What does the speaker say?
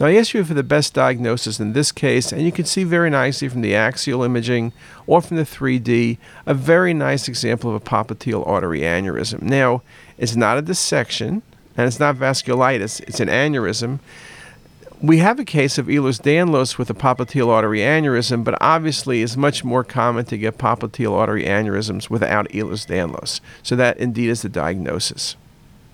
Now, I asked you for the best diagnosis in this case, and you can see very nicely from the axial imaging or from the 3D a very nice example of a popliteal artery aneurysm. Now, it's not a dissection and it's not vasculitis, it's an aneurysm. We have a case of Ehlers-Danlos with a popliteal artery aneurysm, but obviously it's much more common to get popliteal artery aneurysms without Ehlers-Danlos. So that indeed is the diagnosis.